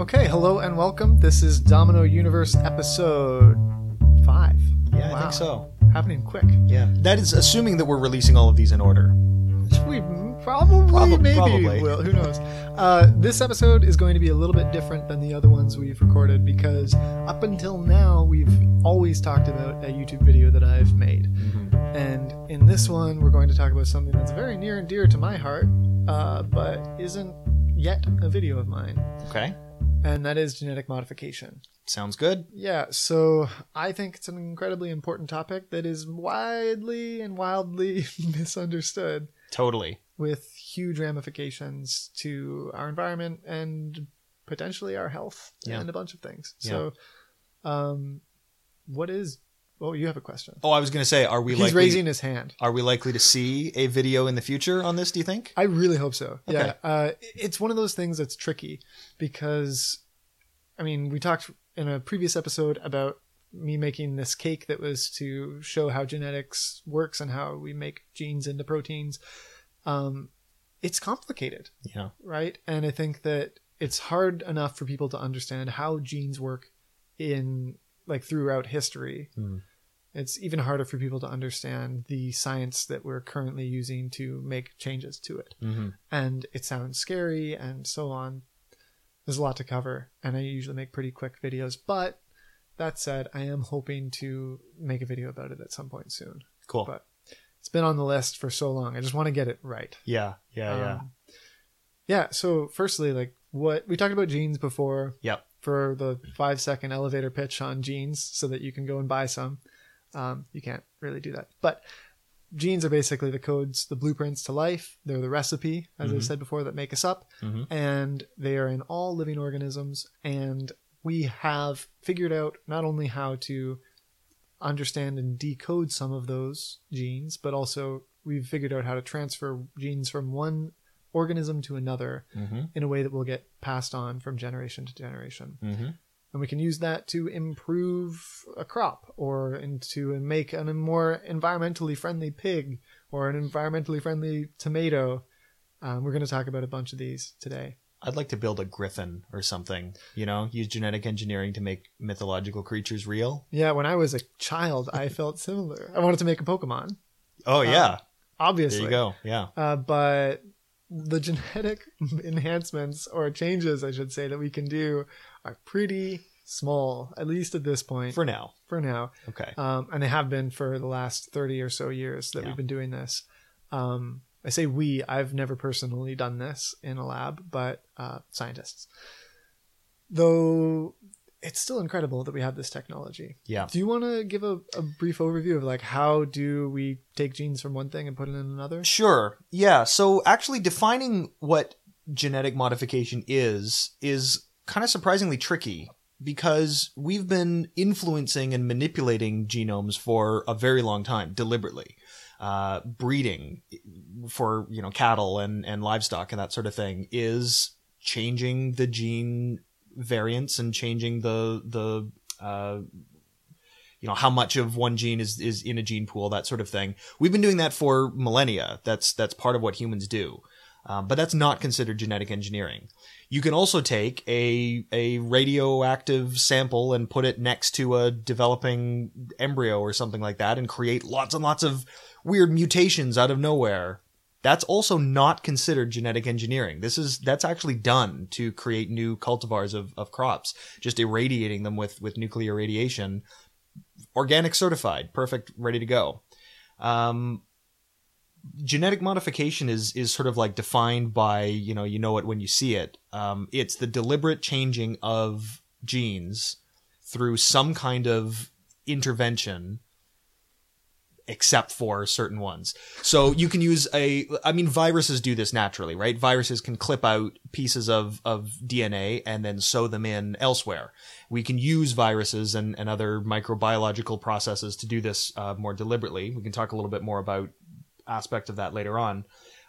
Okay, hello and welcome. This is Domino Universe episode five. Yeah, I Wow. think so. Happening quick. Yeah, that is assuming that we're releasing all of these in order. We probably, Prob- maybe probably. will. Who knows? Uh, this episode is going to be a little bit different than the other ones we've recorded because up until now we've always talked about a YouTube video that I've made, and in this one we're going to talk about something that's very near and dear to my heart, uh, but isn't yet a video of mine, Okay, and that is genetic modification. sounds good. Yeah, so I think it's an incredibly important topic that is widely and wildly misunderstood Totally. with huge ramifications to our environment and potentially our health Yeah. and a bunch of things. Yeah. So, um, what is? Oh, you have a question. Oh, I was going to say, are we He's likely? raising his hand. Are we likely to see a video in the future on this? Do you think? I really hope so. Okay. Yeah, uh, it's one of those things that's tricky because, I mean, we talked in a previous episode about me making this cake that was to show how genetics works and how we make genes into proteins. Um, it's complicated, Yeah. right? And I think that it's hard enough for people to understand how genes work in like throughout history. Hmm. It's even harder for people to understand the science that we're currently using to make changes to it Mm-hmm. and it sounds scary and so on. There's a lot to cover, and I usually make pretty quick videos. But that said, I am hoping to make a video about it at some point soon. Cool. But it's been on the list for so long. I just want to get it right. yeah. Yeah. Yeah. Um, yeah. So, firstly, like what we talked about genes before Yep. for the five second elevator pitch on genes so that you can go and buy some. Um, you can't really do that. But genes are basically the codes, the blueprints to life. They're the recipe, as I Mhm. said before, that make us up. Mhm. And they are in all living organisms. And we have figured out not only how to understand and decode some of those genes, but also we've figured out how to transfer genes from one organism to another Mm-hmm. in a way that will get passed on from generation to generation Mm-hmm. And we can use that to improve a crop or and to make a more environmentally friendly pig or an environmentally friendly tomato. Um, we're going to talk about a bunch of these today. I'd like to build a griffin or something. You know, use genetic engineering to make mythological creatures real. Yeah, when I was a child, I felt similar. I wanted to make a Pokemon, Oh yeah. obviously. there you go. Yeah. Uh, but the genetic enhancements or changes, I should say, that we can do are pretty small, at least at this point For now. for now. Okay. um, and they have been for the last 30 or so years that Yeah. we've been doing this. Um, I say we, I've never personally done this in a lab, but uh, scientists. Though it's still incredible that we have this technology. Yeah. Do you want to give a, a brief overview of like how do we take genes from one thing and put it in another? Sure. Yeah. So actually defining what genetic modification is is kind of surprisingly tricky because we've been influencing and manipulating genomes for a very long time deliberately. Uh, breeding for you know cattle and, and livestock and that sort of thing is changing the gene variants and changing the the uh, you know how much of one gene is is in a gene pool that sort of thing. We've been doing that for millennia. That's that's part of what humans do um, but that's not considered genetic engineering you can also take a a radioactive sample and put it next to a developing embryo or something like that and create lots and lots of weird mutations out of nowhere that's also not considered genetic engineering. This is that's actually done to create new cultivars of, of crops, just irradiating them with with nuclear radiation, organic certified, perfect, ready to go. Um, genetic modification is is sort of like defined by you know you know it when you see it. Um, it's the deliberate changing of genes through some kind of intervention except for certain ones. So you can use a I mean viruses do this naturally, right? Viruses can clip out pieces of of DNA and then sew them in elsewhere. We can use viruses and, and other microbiological processes to do this uh, more deliberately. We can talk a little bit more about aspect of that later on.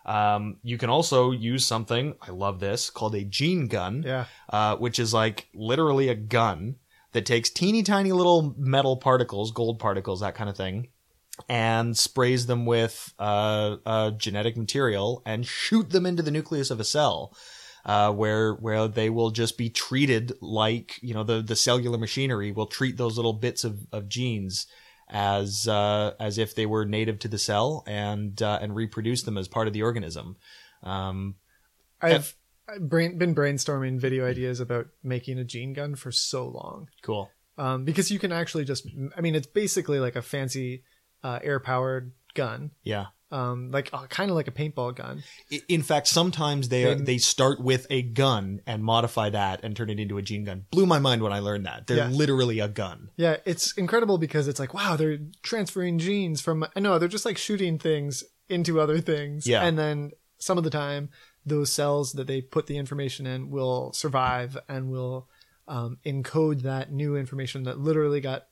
Um, you can also use something I love this called a gene gun Yeah. uh, which is like literally a gun that takes teeny tiny little metal particles, gold particles, that kind of thing, and sprays them with uh, uh, genetic material and shoot them into the nucleus of a cell. uh, where where they will just be treated like you know the the cellular machinery will treat those little bits of, of genes as uh, as if they were native to the cell and uh, and reproduce them as part of the organism. Um, I've I've brain, been brainstorming video ideas about making a gene gun for so long. cool. Um, because you can actually just, I mean, it's basically like a fancy uh, air powered gun, Yeah. Um, like uh, kind of like a paintball gun. In fact, sometimes they Then- they start with a gun and modify that and turn it into a gene gun. Blew my mind when I learned that. They're Yeah. literally a gun. Yeah, it's incredible because it's like, wow, they're transferring genes from. No, they're just like shooting things into other things. Yeah. And then some of the time, those cells that they put the information in will survive and will um, encode that new information that literally got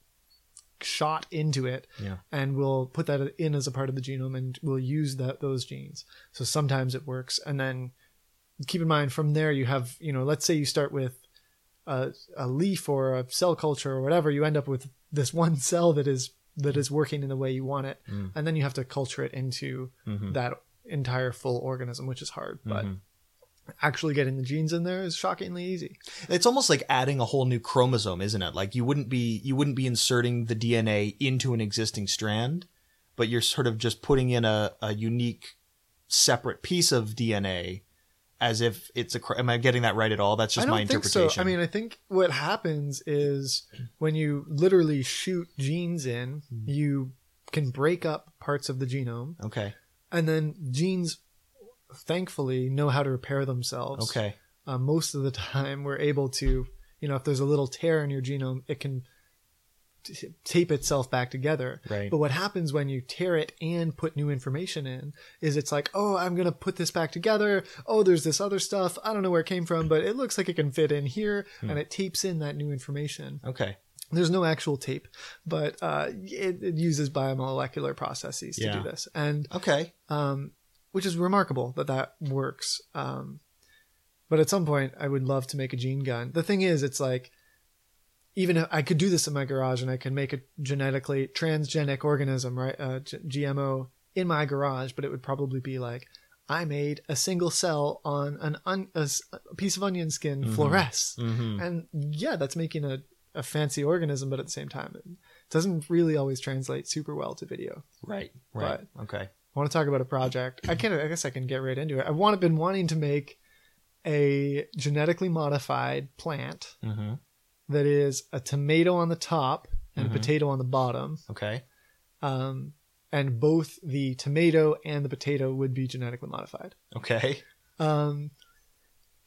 shot into it Yeah. and we'll put that in as a part of the genome and we'll use that those genes. So sometimes it works, and then keep in mind from there you have you know let's say you start with a, a leaf or a cell culture or whatever, you end up with this one cell that is that is working in the way you want it, Mm. and then you have to culture it into Mhm. that entire full organism, which is hard, but. Mhm. Actually, getting the genes in there is shockingly easy. It's almost like adding a whole new chromosome, isn't it? Like you wouldn't be you wouldn't be inserting the DNA into an existing strand, but you're sort of just putting in a, a unique separate piece of DNA as if it's a am I getting that right at all? That's just I don't my think interpretation. so. I mean, I think what happens is when you literally shoot genes in, Hmm. you can break up parts of the genome, okay. and then genes, thankfully, know how to repair themselves. Okay. Uh, most of the time, we're able to, you know, if there's a little tear in your genome, it can t- tape itself back together. Right. But what happens when you tear it and put new information in is it's like, oh, I'm going to put this back together. Oh, there's this other stuff. I don't know where it came from, but it looks like it can fit in here. Hmm. And it tapes in that new information. Okay. There's no actual tape, but uh, it, it uses biomolecular processes to Yeah. do this. And Okay. um, which is remarkable that that works. Um, but at some point, I would love to make a gene gun. The thing is, it's like even if I could do this in my garage, and I can make a genetically transgenic organism, right, uh, G- GMO in my garage, but it would probably be like I made a single cell on an un- a, s- a piece of onion skin Mhm. fluoresce, Mm-hmm. and yeah, that's making a a fancy organism, but at the same time, it doesn't really always translate super well to video. Right. Right. okay. I want to talk about a project. I can I guess I can get right into it. I've want, been wanting to make a genetically modified plant Mm-hmm. that is a tomato on the top and Mhm. a potato on the bottom. Okay. Um, and both the tomato and the potato would be genetically modified. Okay. Um,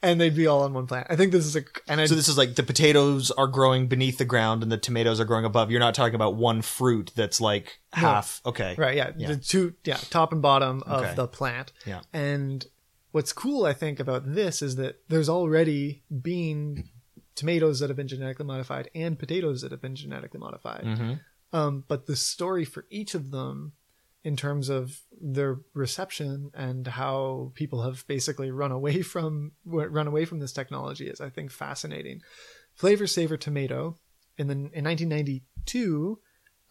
and they'd be all on one plant. I think this is a and I So this is like the potatoes are growing beneath the ground and the tomatoes are growing above. You're not talking about one fruit that's like No. half. Okay. Right, yeah, Yeah. the two, yeah, top and bottom of Okay. the plant. Yeah. And what's cool, I think, about this is that there's already been tomatoes that have been genetically modified and potatoes that have been genetically modified. Mm-hmm. Um, but the story for each of them, in terms of their reception and how people have basically run away from run away from this technology, is I think fascinating. Flavr Savr Tomato in the in 1992.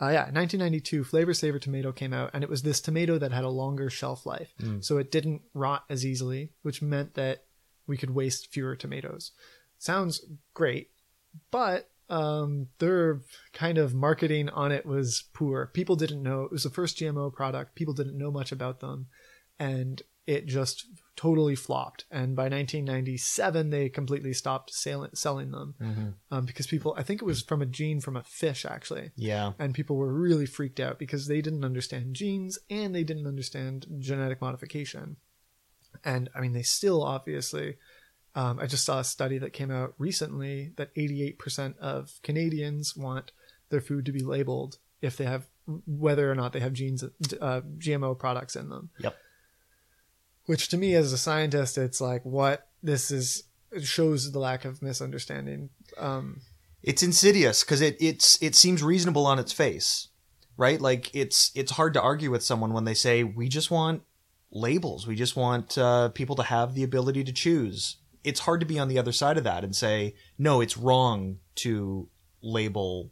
Uh, yeah, 1992, Flavr Savr Tomato came out, and it was this tomato that had a longer shelf life. Mm. So it didn't rot as easily, which meant that we could waste fewer tomatoes. Sounds great, but um, their kind of marketing on it was poor. People didn't know. It was the first GMO product. People didn't know much about them. And it just totally flopped. And by 1997, they completely stopped sell- selling them Mm-hmm. um, because people, I think it was from a gene from a fish, actually Yeah. and people were really freaked out because they didn't understand genes and they didn't understand genetic modification. And I mean, they still obviously. Um, I just saw a study that came out recently that 88% of Canadians want their food to be labeled if they have whether or not they have genes uh, GMO products in them. Yep. Which to me, as a scientist, it's like what this is it shows the lack of misunderstanding. Um, It's insidious because it it's it seems reasonable on its face, right? Like it's it's hard to argue with someone when they say we just want labels, we just want uh, people to have the ability to choose. It's hard to be on the other side of that and say no, it's wrong to label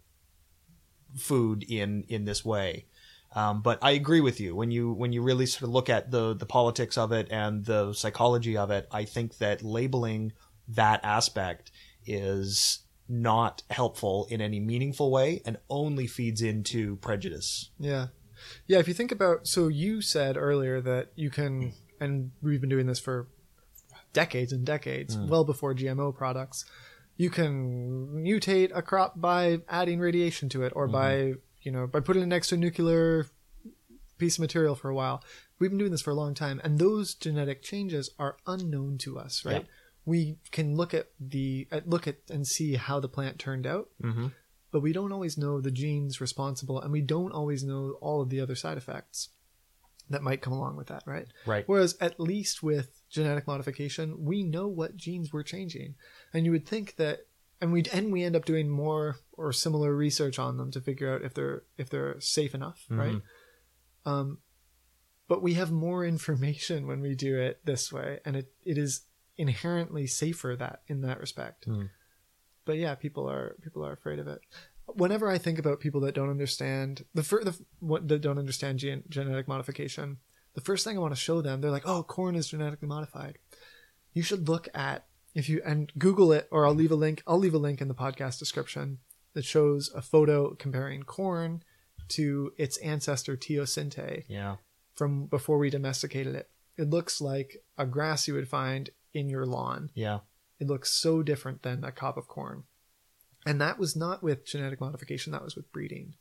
food in in this way. Um, but I agree with you when you when you really sort of look at the the politics of it and the psychology of it. I think that labeling that aspect is not helpful in any meaningful way and only feeds into prejudice. Yeah. Yeah, if you think about so you said earlier that you can and we've been doing this for decades and decades, well before GMO products. You can mutate a crop by adding radiation to it or by, you know, by putting it next to a nuclear piece of material for a while. We've been doing this for a long time and those genetic changes are unknown to us, right? Yeah. We can look at the at look at and see how the plant turned out, Mm-hmm. but we don't always know the genes responsible and we don't always know all of the other side effects that might come along with that, right? Right. Whereas at least with genetic modification, we know what genes we're changing. And you would think that and we and we end up doing more or similar research on them to figure out if they're if they're safe enough, right? Um but we have more information when we do it this way and it, it is inherently safer that in that respect. Mm. But yeah, people are people are afraid of it. Whenever I think about people that don't understand the fir- the what that don't understand gen- genetic modification, the first thing I want to show them, they're like, "Oh, corn is genetically modified." You should look at if you and Google it, or I'll leave a link. I'll leave a link in the podcast description that shows a photo comparing corn to its ancestor teosinte Yeah. from before we domesticated it. It looks like a grass you would find in your lawn. Yeah. It looks so different than a cob of corn. And that was not with genetic modification, that was with breeding.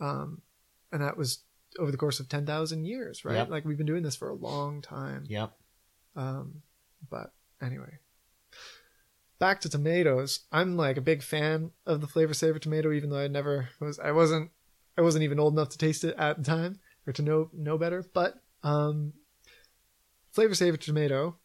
Um, and that was over the course of 10,000 years, right? Yep. Like we've been doing this for a long time. Yep. Um, but anyway, back to tomatoes. I'm like a big fan of the Flavr Savr tomato, even though I never was. I wasn't. I wasn't even old enough to taste it at the time or to know know better. But um, Flavr Savr tomato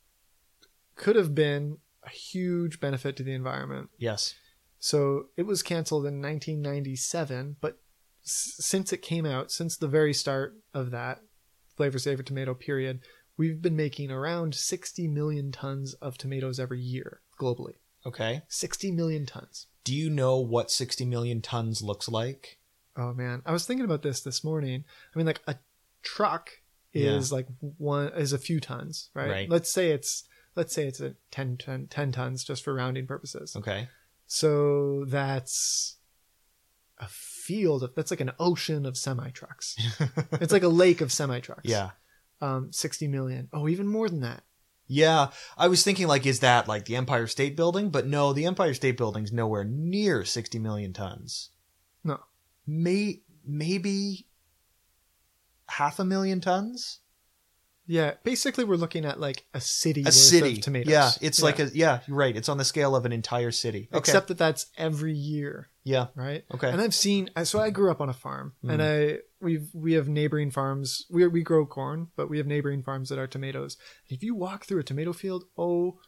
could have been a huge benefit to the environment. Yes. So it was canceled in 1997, but s- since it came out, since the very start of that Flavr Savr tomato period, we've been making around 60 million tons of tomatoes every year globally. Okay. 60 million tons. Do you know what 60 million tons looks like? Oh man, I was thinking about this this morning. I mean, like a truck is like one is a few tons, right? Right. Let's say it's let's say it's a 10, 10, 10 tons just for rounding purposes. Okay. So that's a field of that's like an ocean of semi trucks. it's like a lake of semi trucks. Yeah. Um, 60 million. Oh, even more than that. Yeah, I was thinking like, is that like the Empire State Building? But no, the Empire State Building's nowhere near 60 million tons. No. May maybe half a million tons. Yeah, basically we're looking at like a city A city. of tomatoes. Yeah, it's like a yeah. You're right. It's on the scale of an entire city. Okay. except that that's every year, yeah. right? Okay. And I've seen so I grew up on a farm and Mm. I we've we have neighboring farms. We we grow corn, but we have neighboring farms that are tomatoes. And if you walk through a tomato field, oh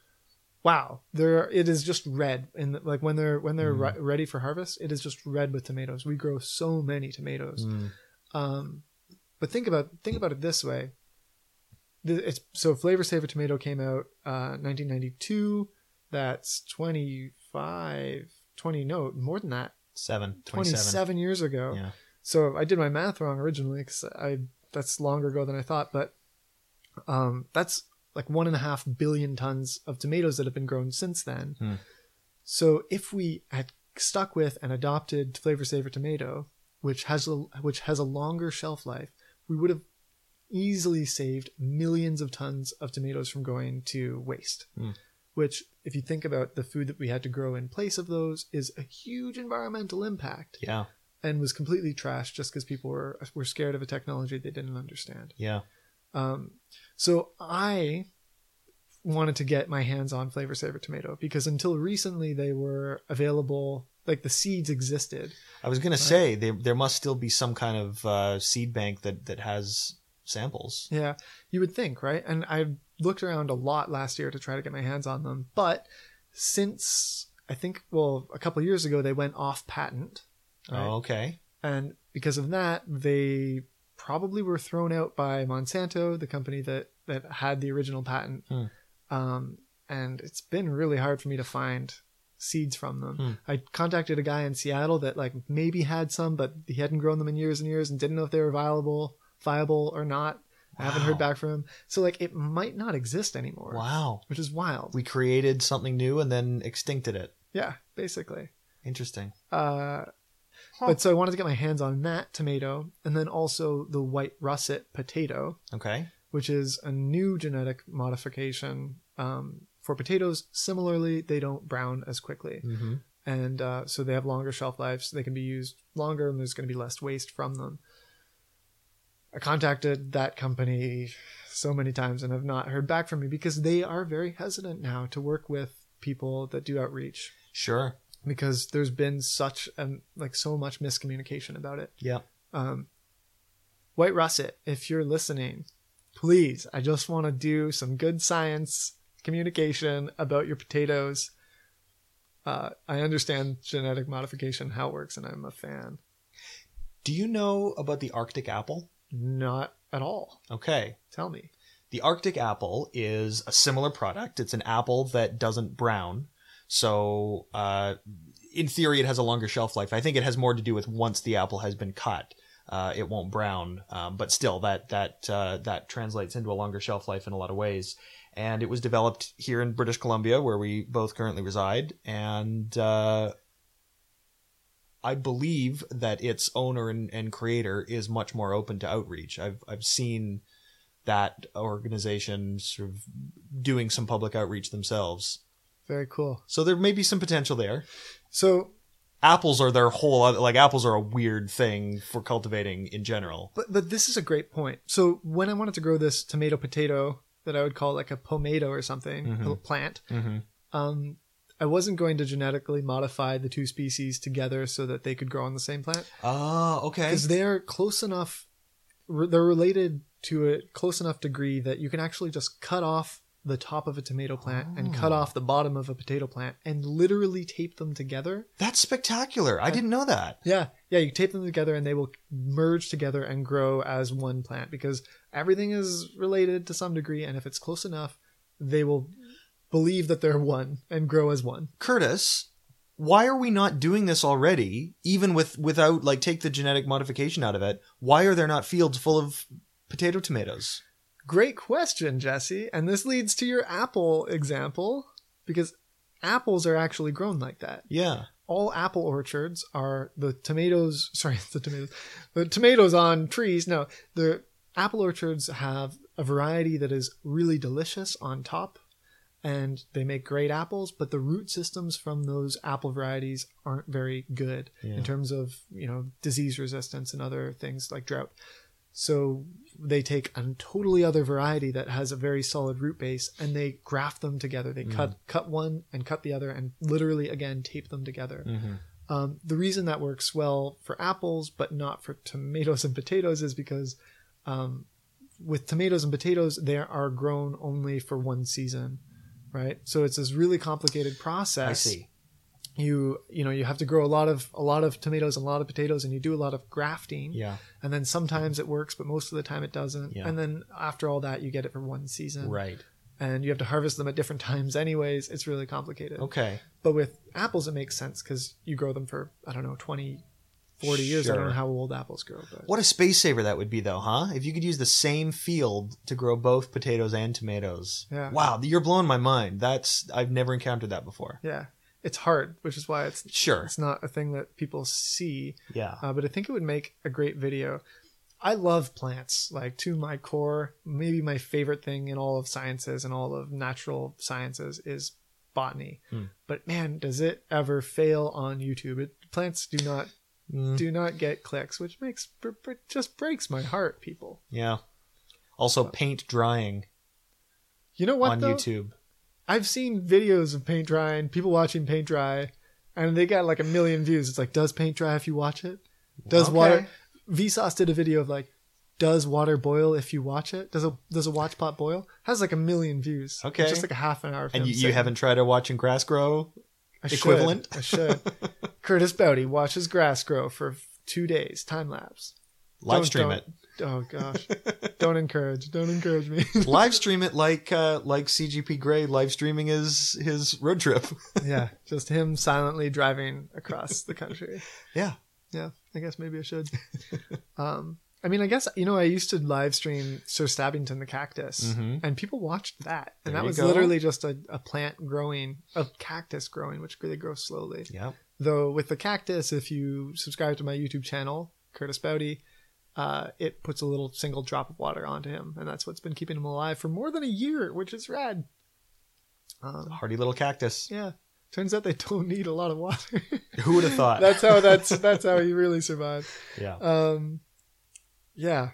wow, there it is just red and like when they're when they're Mm. re- ready for harvest, it is just red with tomatoes. We grow so many tomatoes. Mm. Um, but think about think about it this way. The- It's so Flavr Savr tomato came out uh, 1992. That's 25, 20 no more than that. Seven. 27, 27. years ago. Yeah. So I did my math wrong originally because I that's longer ago than I thought. But um, that's like one and a half billion tons of tomatoes that have been grown since then. Hmm. So if we had stuck with and adopted Flavr Savr tomato, which has a which has a longer shelf life, we would have easily saved millions of tons of tomatoes from going to waste. Hmm. Which, if you think about the food that we had to grow in place of those, is a huge environmental impact Yeah. and was completely trashed just because people were were scared of a technology they didn't understand. Yeah. Um, so I wanted to get my hands on Flavr Savr tomato because until recently they were available, like the seeds existed. I was gonna say there there must still be some kind of uh, seed bank that that has samples. Yeah, you would think, right? And I looked around a lot last year to try to get my hands on them, but since I think, well, a couple years ago they went off patent, right? Oh, okay. and because of that, they probably were thrown out by Monsanto, the company that that had the original patent. Hmm. Um, and it's been really hard for me to find seeds from them. Hmm. I contacted a guy in Seattle that like maybe had some, but he hadn't grown them in years and years and didn't know if they were viable, viable or not. I haven't heard back from him. So like it might not exist anymore, Wow. which is wild. We created something new and then extincted it. yeah, basically. Interesting. Uh, Huh. But so I wanted to get my hands on that tomato and then also the white russet potato, Okay. which is a new genetic modification um, for potatoes. Similarly, they don't brown as quickly. Mm-hmm. and uh, so they have longer shelf lives. They can be used longer, and there's going to be less waste from them. I contacted that company so many times and have not heard back from me because they are very hesitant now to work with people that do outreach Sure. because there's been such um like so much miscommunication about it. Yeah. Um, White Russet, if you're listening, please, I just want to do some good science communication about your potatoes. Uh, I understand genetic modification, how it works, and I'm a fan. Do you know about the Arctic apple? Not at all. Okay. Tell me. The Arctic apple is a similar product. It's an apple that doesn't brown. So, uh, in theory, it has a longer shelf life. I think it has more to do with once the apple has been cut, uh, it won't brown. Um, but still, that that uh, that translates into a longer shelf life in a lot of ways. And it was developed here in British Columbia, where we both currently reside. And uh, I believe that its owner and, and creator is much more open to outreach. I've I've seen that organization sort of doing some public outreach themselves. Very cool. So there may be some potential there. So, Apples are their whole other, like apples are a weird thing for cultivating in general. but but this is a great point. So when I wanted to grow this tomato potato that I would call like a pomato or something, Mhm. a plant, Mm-hmm. um, I wasn't going to genetically modify the two species together so that they could grow on the same plant. Oh, okay. because they're close enough re- they're related to a close enough degree that you can actually just cut off the top of a tomato plant and cut Oh. off the bottom of a potato plant and literally tape them together That's spectacular. I didn't know that. yeah yeah you tape them together and they will merge together and grow as one plant because everything is related to some degree and if it's close enough they will believe that they're one and grow as one Kurtis, why are we not doing this already? Even with without like take the genetic modification out of it, why are there not fields full of potato tomatoes? Great question, Jesse. And this leads to your apple example because apples are actually grown like that. Yeah. All apple orchards are the tomatoes, sorry, the tomatoes, the tomatoes on trees. No, the apple orchards have a variety that is really delicious on top and they make great apples, but the root systems from those apple varieties aren't very good Yeah. in terms of, you know, disease resistance and other things like drought. So they take a totally other variety that has a very solid root base and they graft them together. They cut cut one and cut the other and literally again tape them together. Mm-hmm. Um, the reason that works well for apples but not for tomatoes and potatoes is because um, with tomatoes and potatoes they are grown only for one season, right? So it's this really complicated process I see. you you know you have to grow a lot of a lot of tomatoes and a lot of potatoes and you do a lot of grafting Yeah. and then sometimes it works but most of the time it doesn't Yeah. and then after all that you get it for one season Right. and you have to harvest them at different times anyways it's really complicated Okay. but with apples it makes sense because you grow them for i don't know 20 40 years i don't know how old apples grow but What a space saver that would be, though, huh? If you could use the same field to grow both potatoes and tomatoes. Yeah. Wow, you're blowing my mind. That's I've never encountered that before. yeah it's hard which is why it's Sure. it's not a thing that people see Yeah. uh, but I think it would make a great video. I love plants, like to my core. Maybe my favorite thing in all of sciences and all of natural sciences is botany. Hmm. But man, does it ever fail on YouTube? It, plants do not Mm, do not get clicks, which makes just breaks my heart. People, yeah. Also, paint drying you know what? on though? YouTube. I've seen videos of paint drying, people watching paint dry, and they got like a million views. It's like, does paint dry if you watch it? Does Okay. water? Vsauce did a video of like, does water boil if you watch it? Does a does a watch pot boil? Has like a million views. Okay. It's just like a half an hour. Of And you, you haven't tried to watching grass grow? I should. equivalent? I should. Kurtis Baute watches grass grow for two days, time lapse. Live Don't- stream don't. it. oh gosh, don't encourage, don't encourage me. live stream it like uh, like CGP Grey live streaming his his road trip. yeah, just him silently driving across the country. yeah, Yeah, I guess maybe I should. um, I mean, I guess you know I used to live stream Sir Stabbington the cactus, Mhm. and people watched that, and There that was go. literally just a, a plant growing, a cactus growing, which really grows slowly. yeah. Though with the cactus, if you subscribe to my YouTube channel, Kurtis Baute, uh, it puts a little single drop of water onto him, and that's what's been keeping him alive for more than a year, which is rad. Um, Hardy little cactus. yeah, turns out they don't need a lot of water. Who would have thought? that's how that's that's how he really survived. yeah. Um, yeah.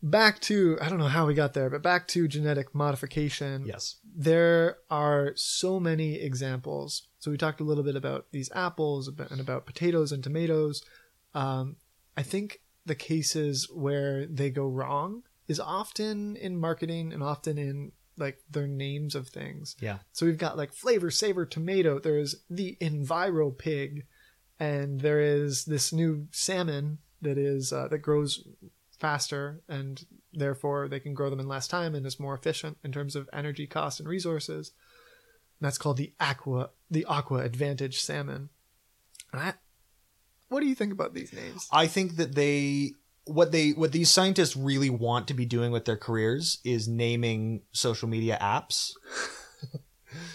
Back to I don't know how we got there, but back to genetic modification yes. there are so many examples. So we talked a little bit about these apples and about potatoes and tomatoes. Um, I think the cases where they go wrong is often in marketing and often in like their names of things. Yeah. So we've got like Flavr Savr tomato. There's the Enviropig, and there is this new salmon that is uh, that grows faster and therefore they can grow them in less time and is more efficient in terms of energy cost and resources. And that's called the aqua the AquAdvantage salmon. I, what do you think about these names? I think that they what they what these scientists really want to be doing with their careers is naming social media apps.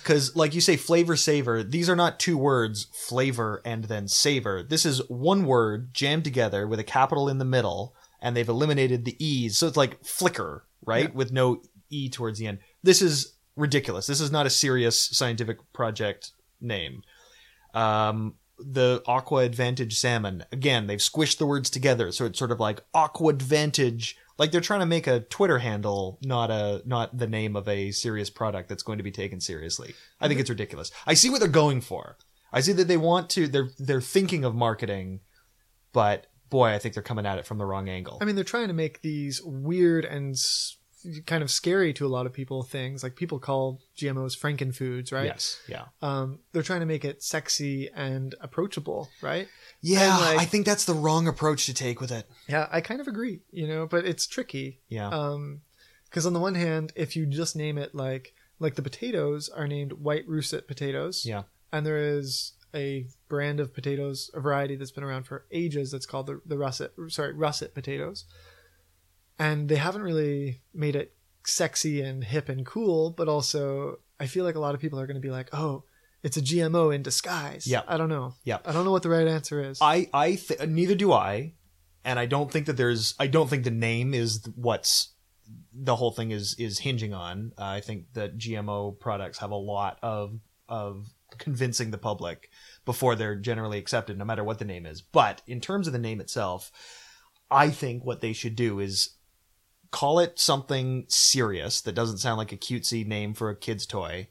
Cuz like you say Flavr Savr, these are not two words, flavor and then savor. This is one word jammed together with a capital in the middle and they've eliminated the e's. So it's like flicker, right? Yeah. With no e towards the end. This is ridiculous. This is not a serious scientific project name. Um, the AquAdvantage salmon. Again, they've squished the words together, so it's sort of like AquAdvantage. Like they're trying to make a Twitter handle, not a not the name of a serious product that's going to be taken seriously. I think it's ridiculous. I see what they're going for. I see that they want to. They're they're thinking of marketing, but boy, I think they're coming at it from the wrong angle. I mean, they're trying to make these weird and kind of scary to a lot of people things. Like people call GMOs frankenfoods, right? Yes. Yeah. Um, they're trying to make it sexy and approachable, right? Yeah. like- I think that's the wrong approach to take with it. Yeah, I kind of agree, you know, but it's tricky. Yeah. Um, because on the one hand, if you just name it like like the potatoes are named white russet potatoes, yeah. and there is a brand of potatoes, a variety that's been around for ages that's called the the russet, sorry, russet potatoes, and they haven't really made it sexy and hip and cool, but also I feel like a lot of people are going to be like, oh, it's a GMO in disguise. Yeah. I don't know. Yeah. I don't know what the right answer is. I I th- neither do I, and I don't think that there's I don't think the name is what's the whole thing is is hinging on. Uh, I think that GMO products have a lot of of convincing the public before they're generally accepted, no matter what the name is. But in terms of the name itself, I think what they should do is call it something serious that doesn't sound like a cutesy name for a kid's toy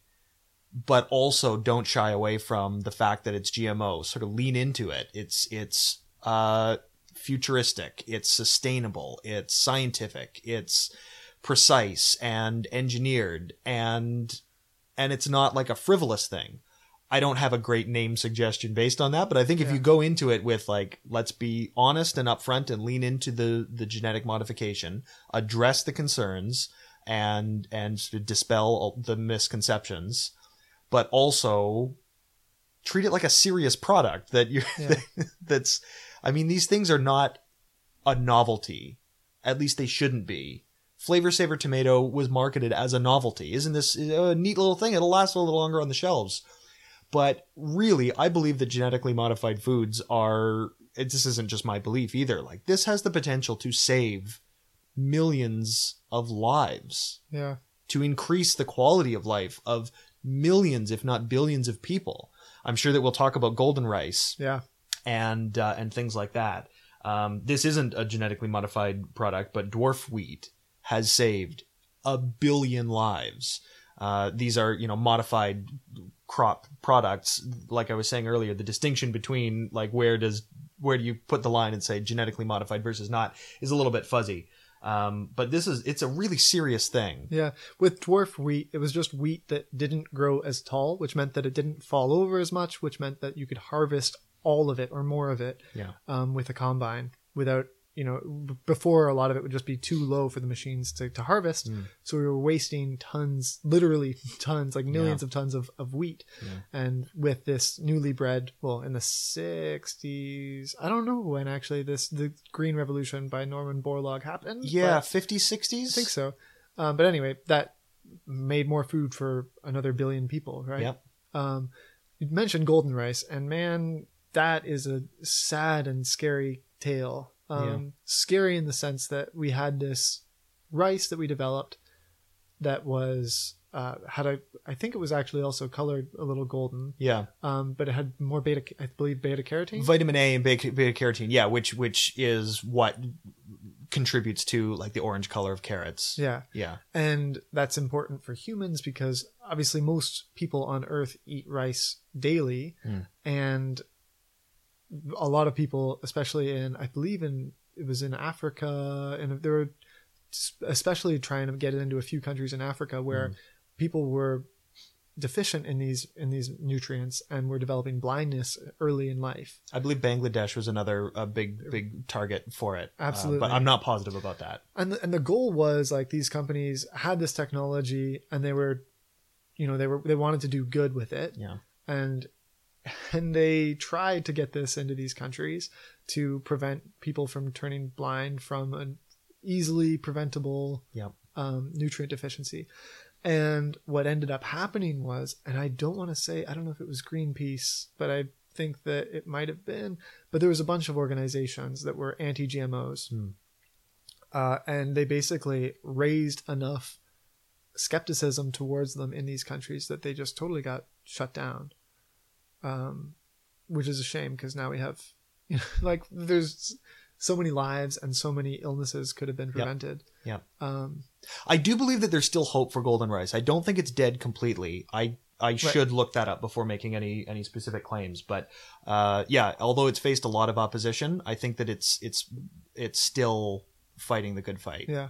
but also don't shy away from the fact that it's GMO. Sort of lean into it. It's it's uh, futuristic. It's sustainable. It's scientific. It's precise and engineered, and and it's not like a frivolous thing. I don't have a great name suggestion based on that, but I think if Yeah. you go into it with like, let's be honest and upfront and lean into the the genetic modification, address the concerns, and and sort of dispel all the misconceptions, but also treat it like a serious product that you Yeah. that's I mean these things are not a novelty. At least they shouldn't be. Flavr Savr Tomato was marketed as a novelty. Isn't this a neat little thing? It'll last a little longer on the shelves. But really, I believe that genetically modified foods are it, this isn't just my belief either. Like this has the potential to save millions of lives yeah. to increase the quality of life of millions, if not billions, of people. I'm sure that we'll talk about golden rice Yeah. and uh, and things like that. Um, this isn't a genetically modified product, but dwarf wheat has saved a billion lives. Uh, these are you know modified crop products. Like I was saying earlier, the distinction between like where does where do you put the line and say genetically modified versus not is a little bit fuzzy. Um, but this is it's a really serious thing. Yeah, with dwarf wheat, it was just wheat that didn't grow as tall, which meant that it didn't fall over as much, which meant that you could harvest all of it or more of it Yeah. um, with a combine without you know, b- before a lot of it would just be too low for the machines to, to harvest. Mm. So we were wasting tons, literally tons, like millions of tons of, of wheat. Yeah. And with this newly bred, well, in the 60s, I don't know when actually this, the Green Revolution by Norman Borlaug happened. Yeah, but 50s, 60s? I think so. Um, but anyway, that made more food for another billion people, right? Yep. Um, you mentioned golden rice, and man, that is a sad and scary tale. Um, Yeah. Scary in the sense that we had this rice that we developed that was uh, had a I think it was actually also colored a little golden, Yeah. um, but it had more beta I believe beta carotene. Vitamin A and beta carotene. Yeah, which which is what contributes to like the orange color of carrots. yeah, Yeah. and that's important for humans because obviously most people on Earth eat rice daily, Mm. and a lot of people, especially in I believe in it was in Africa, and there were especially trying to get it into a few countries in Africa where Mm. people were deficient in these in these nutrients and were developing blindness early in life. I believe Bangladesh was another a big big target for it. Uh, Absolutely. but I'm not positive about that. and the, and the goal was like these companies had this technology and they were you know they were they wanted to do good with it Yeah. and and they tried to get this into these countries to prevent people from turning blind from an easily preventable Yep. um, nutrient deficiency and what ended up happening was and i don't want to say i don't know if it was greenpeace but i think that it might have been but there was a bunch of organizations that were anti-gmos Hmm. uh, and they basically raised enough skepticism towards them in these countries that they just totally got shut down um, which is a shame because now we have you know, like there's so many lives and so many illnesses could have been prevented Yep. um, I do believe that there's still hope for golden rice. I don't think it's dead completely. I I should look that up before making any any specific claims. But uh, yeah, although it's faced a lot of opposition, I think that it's it's it's still fighting the good fight. yeah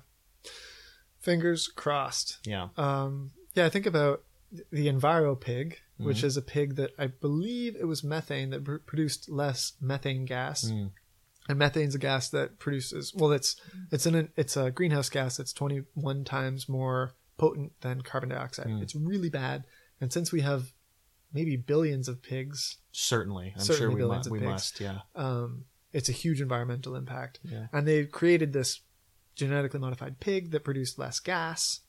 fingers crossed Yeah. um, yeah i think about the Enviropig which Mhm. is a pig that i believe it was methane that pr- produced less methane gas Mm. and methane's a gas that produces well it's it's an it's a greenhouse gas that's 21 times more potent than carbon dioxide Mm. it's really bad and since we have maybe billions of pigs Certainly, I'm Certainly sure we, mu- we pigs. must. Yeah. um, it's a huge environmental impact Yeah. and they created this genetically modified pig that produced less gas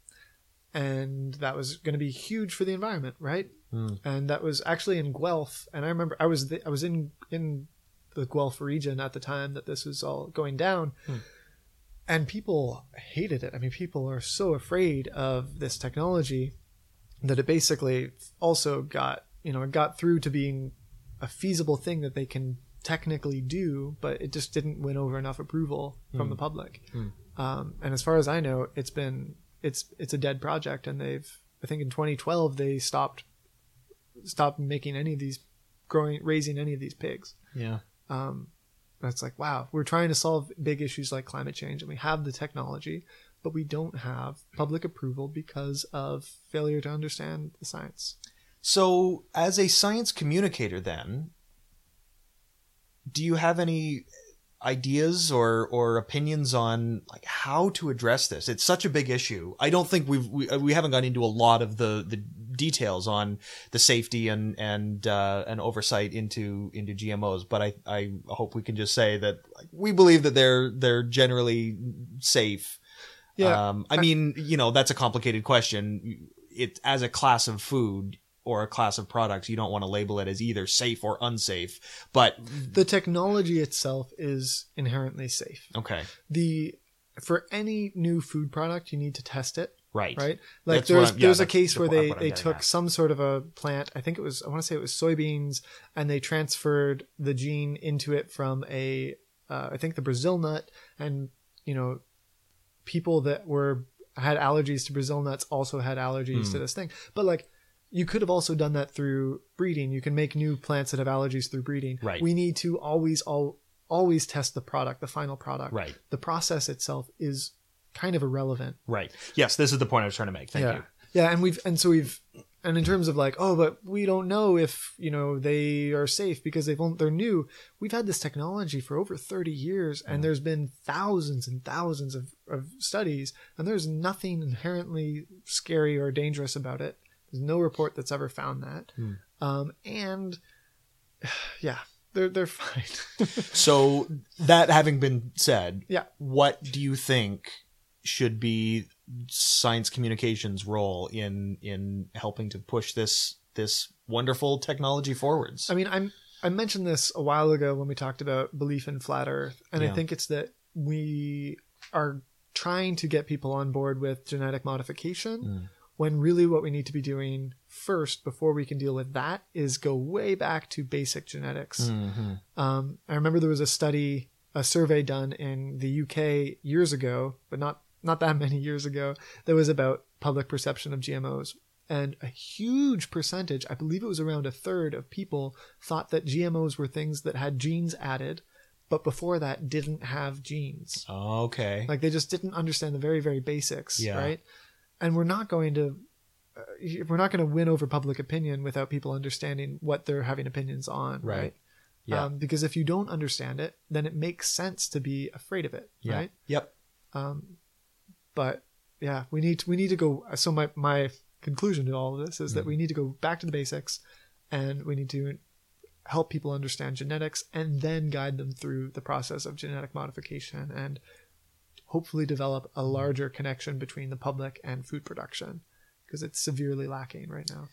and that was going to be huge for the environment right Hmm. and that was actually in Guelph and I remember I was the, I was in in the Guelph region at the time that this was all going down Hmm. and people hated it I mean people are so afraid of this technology that it basically also got you know it got through to being a feasible thing that they can technically do but it just didn't win over enough approval from Hmm. the public Hmm. um, and as far as I know it's been it's it's a dead project and they've I think in 2012 they stopped stopped making any of these growing raising any of these pigs Yeah. um, that's like wow we're trying to solve big issues like climate change and we have the technology but we don't have public approval because of failure to understand the science So, as a science communicator, then, do you have any ideas or or opinions on like how to address this? It's such a big issue. I don't think we've we, we haven't gone into a lot of the the details on the safety and and uh, and oversight into into GMOs, but I I hope we can just say that we believe that they're they're generally safe. yeah Um, I mean, you know, that's a complicated question. It as a class of food or a class of products, you don't want to label it as either safe or unsafe. But the technology itself is inherently safe okay, the for any new food product you need to test it right, right? Like That's there's yeah, there's a case the where they they took at. some sort of a plant i think it was i want to say it was soybeans and they transferred the gene into it from a uh, i think the brazil nut and you know people that were had allergies to brazil nuts also had allergies Hmm. to this thing. But like you could have also done that through breeding. You can make new plants that have allergies through breeding. Right. we need to always all always test the product the final product. Right, the process itself is kind of irrelevant right. Yes, this is the point I was trying to make. Thank yeah. you. Yeah, and we've and so we've and in terms of like, oh, but we don't know if you know they are safe because they've only, they're new. We've had this technology for over thirty years, and there's been thousands and thousands of, of studies, and there's nothing inherently scary or dangerous about it. There's no report that's ever found that, Hmm. um, and yeah, they're they're fine. So that having been said, Yeah. what do you think should be science communications role in in helping to push this this wonderful technology forwards? I mean, I'm I mentioned this a while ago when we talked about belief in flat Earth, and Yeah. I think it's that we are trying to get people on board with genetic modification Mm. when really what we need to be doing first before we can deal with that is go way back to basic genetics. Mhm. Um, I remember there was a study, a survey done in the UK years ago, but not not that many years ago, that was about public perception of GMOs. And a huge percentage, I believe it was around a third of people, thought that GMOs were things that had genes added, but before that didn't have genes. Okay. Like they just didn't understand the very, very basics, Yeah. right? And we're not going to. Uh, we're not going to win over public opinion without people understanding what they're having opinions on, Right. right? Yeah. Um, because if you don't understand it, then it makes sense to be afraid of it, yeah. right? Yep. Um, but yeah, we need to, we need to go. So my my conclusion to all of this is Mm. that we need to go back to the basics, and we need to help people understand genetics, and then guide them through the process of genetic modification, and hopefully develop a larger connection between the public and food production, because it's severely lacking right now.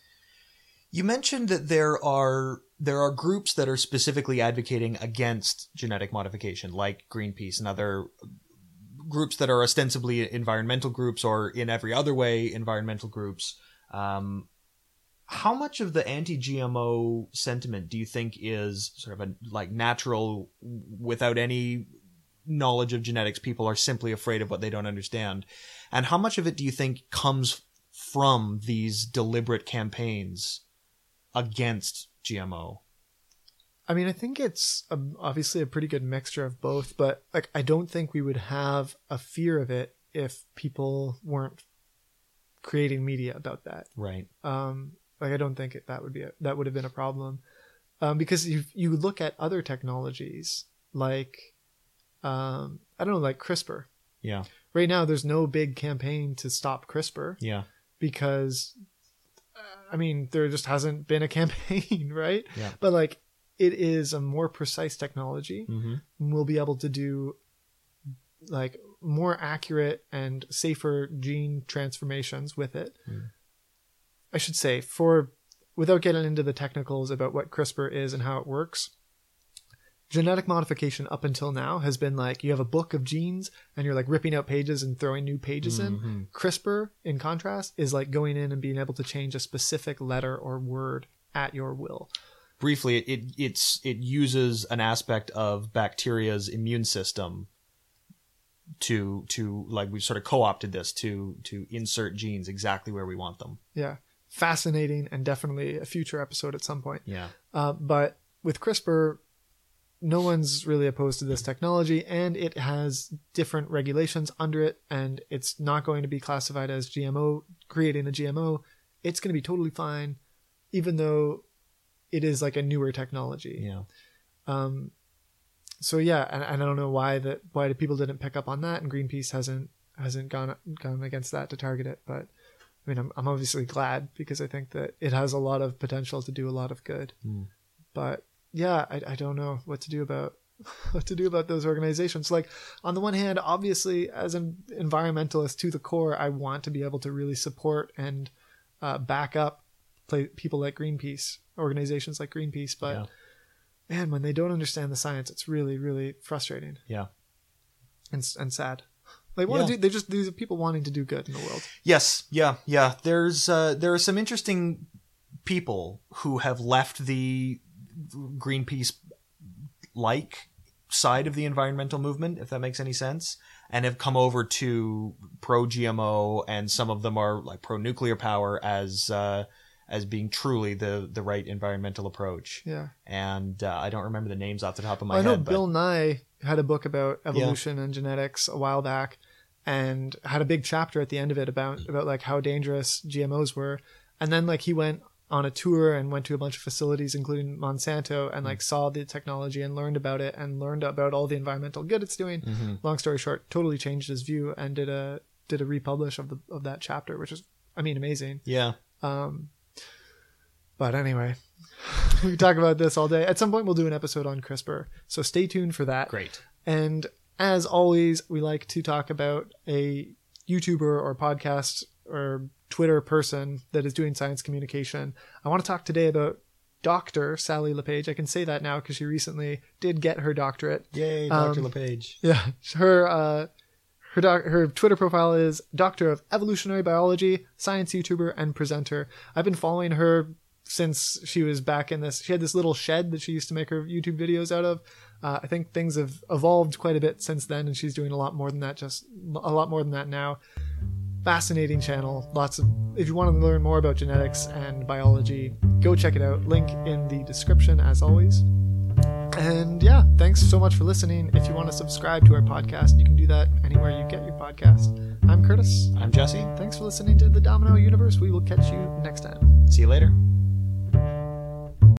You mentioned that there are there are groups that are specifically advocating against genetic modification, like Greenpeace and other groups that are ostensibly environmental groups or in every other way environmental groups. Um, how much of the anti-GMO sentiment do you think is sort of a like natural, without any knowledge of genetics? People are simply afraid of what they don't understand, and how much of it do you think comes from these deliberate campaigns against GMO? I mean, I think it's a, obviously a pretty good mixture of both, but like I don't think we would have a fear of it if people weren't creating media about that. Right. Um, like I don't think it, that would be a, that would have been a problem, um, because you you look at other technologies like, um, I don't know, like CRISPR. Yeah. Right now, there's no big campaign to stop CRISPR Yeah. because, I mean, there just hasn't been a campaign, right? Yeah. But like, it is a more precise technology. Mm-hmm. We'll be able to do like more accurate and safer gene transformations with it. Mm. I should say, for without getting into the technicals about what CRISPR is and how it works. Genetic modification up until now has been like you have a book of genes and you're like ripping out pages and throwing new pages in. Mhm. CRISPR, in contrast, is like going in and being able to change a specific letter or word at your will. Briefly, it, it it's it uses an aspect of bacteria's immune system to to like we've sort of co-opted this to to insert genes exactly where we want them. Yeah. Fascinating and definitely a future episode at some point. Yeah. Uh, but with CRISPR, no one's really opposed to this technology, and it has different regulations under it, and it's not going to be classified as GMO, creating a GMO. It's going to be totally fine, even though it is like a newer technology. Yeah. Um, so yeah, and, and I don't know why that why people didn't pick up on that, and Greenpeace hasn't hasn't gone gone against that to target it. But I mean, I'm I'm obviously glad because I think that it has a lot of potential to do a lot of good. Mm. But yeah, I I don't know what to do about what to do about those organizations. Like on the one hand, obviously as an environmentalist to the core, I want to be able to really support and uh, back up play, people like Greenpeace, organizations like Greenpeace, but Yeah. man, when they don't understand the science, it's really, really frustrating Yeah. and and sad. They want Yeah. to do. They just these are people wanting to do good in the world. Yes, yeah, yeah. There's uh, there are some interesting people who have left the Greenpeace like side of the environmental movement, if that makes any sense, and have come over to pro GMO, and some of them are like pro nuclear power as uh, as being truly the the right environmental approach. Yeah, And uh, I don't remember the names off the top of my I know head. but- Bill Nye had a book about evolution and genetics a while back, and had a big chapter at the end of it about about like how dangerous GMOs were. and then like he went on a tour and went to a bunch of facilities, including Monsanto, and like saw the technology and learned about it and learned about all the environmental good it's doing. Mm-hmm. Long story short, totally changed his view and did a did a republish of the of that chapter, which is I mean amazing. Yeah. Um, but anyway, we can talk about this all day. At some point, we'll do an episode on CRISPR, so stay tuned for that. Great. And as always, we like to talk about a YouTuber or podcast or Twitter person that is doing science communication. I want to talk today about Dr. Sally LePage. I can say that now because she recently did get her doctorate. Yay, Dr. Um, LePage. Yeah, her uh, her doc- her Twitter profile is Doctor of Evolutionary Biology, science YouTuber, and presenter. I've been following her since she was back in this. She had this little shed that she used to make her YouTube videos out of. Uh, I think things have evolved quite a bit since then, and she's doing a lot more than that. Just a lot more than that now. Fascinating channel. Lots of. If you want to learn more about genetics and biology, go check it out. Link in the description, as always. And yeah, thanks so much for listening. If you want to subscribe to our podcast, you can do that anywhere you get your podcast. I'm Kurtis. I'm Jesse. Thanks for listening to the Domino Universe. We will catch you next time. See you later.